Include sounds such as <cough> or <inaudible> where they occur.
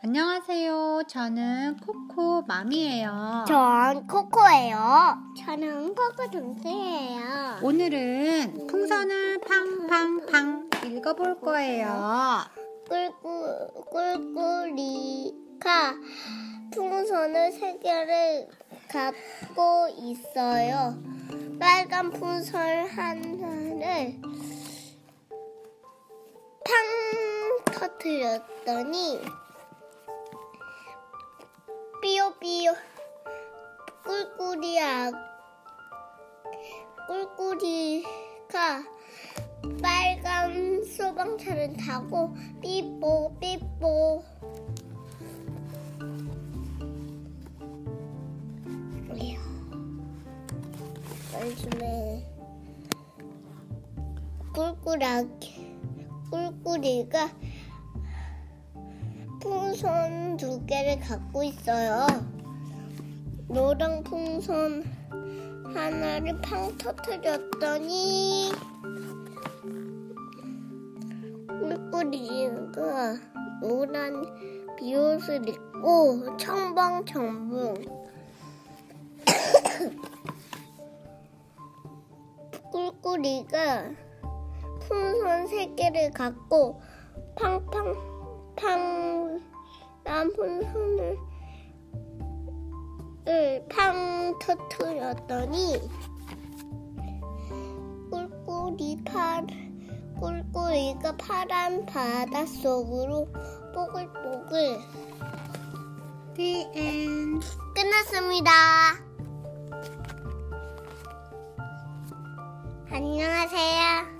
안녕하세요. 저는 코코 맘이에요. 전 코코예요. 저는 코코 동생이에요. 오늘은 풍선을 팡팡팡 읽어볼 거예요. 꿀꿀, 꿀꿀이가 풍선을 세 개를 갖고 있어요. 빨간 풍선 하나를 팡 터뜨렸더니 꿀꿀이가 빨간 소방차를 타고 삐뽀 삐뽀 이야, 요즘에 꿀꿀아 꿀꿀이가 풍선 두 개를 갖고 있어요. 노랑 풍선 하나를 팡 터뜨렸더니 꿀꿀이가 노란 비옷을 입고 청방청봉. 꿀꿀이가 <coughs> 풍선 세 개를 갖고 팡팡팡 난 풍선을 팡 터트렸더니 꿀꿀이 파 꿀꿀이가 파란 바닷속으로 뽀글뽀글 The end. 끝났습니다. 안녕하세요.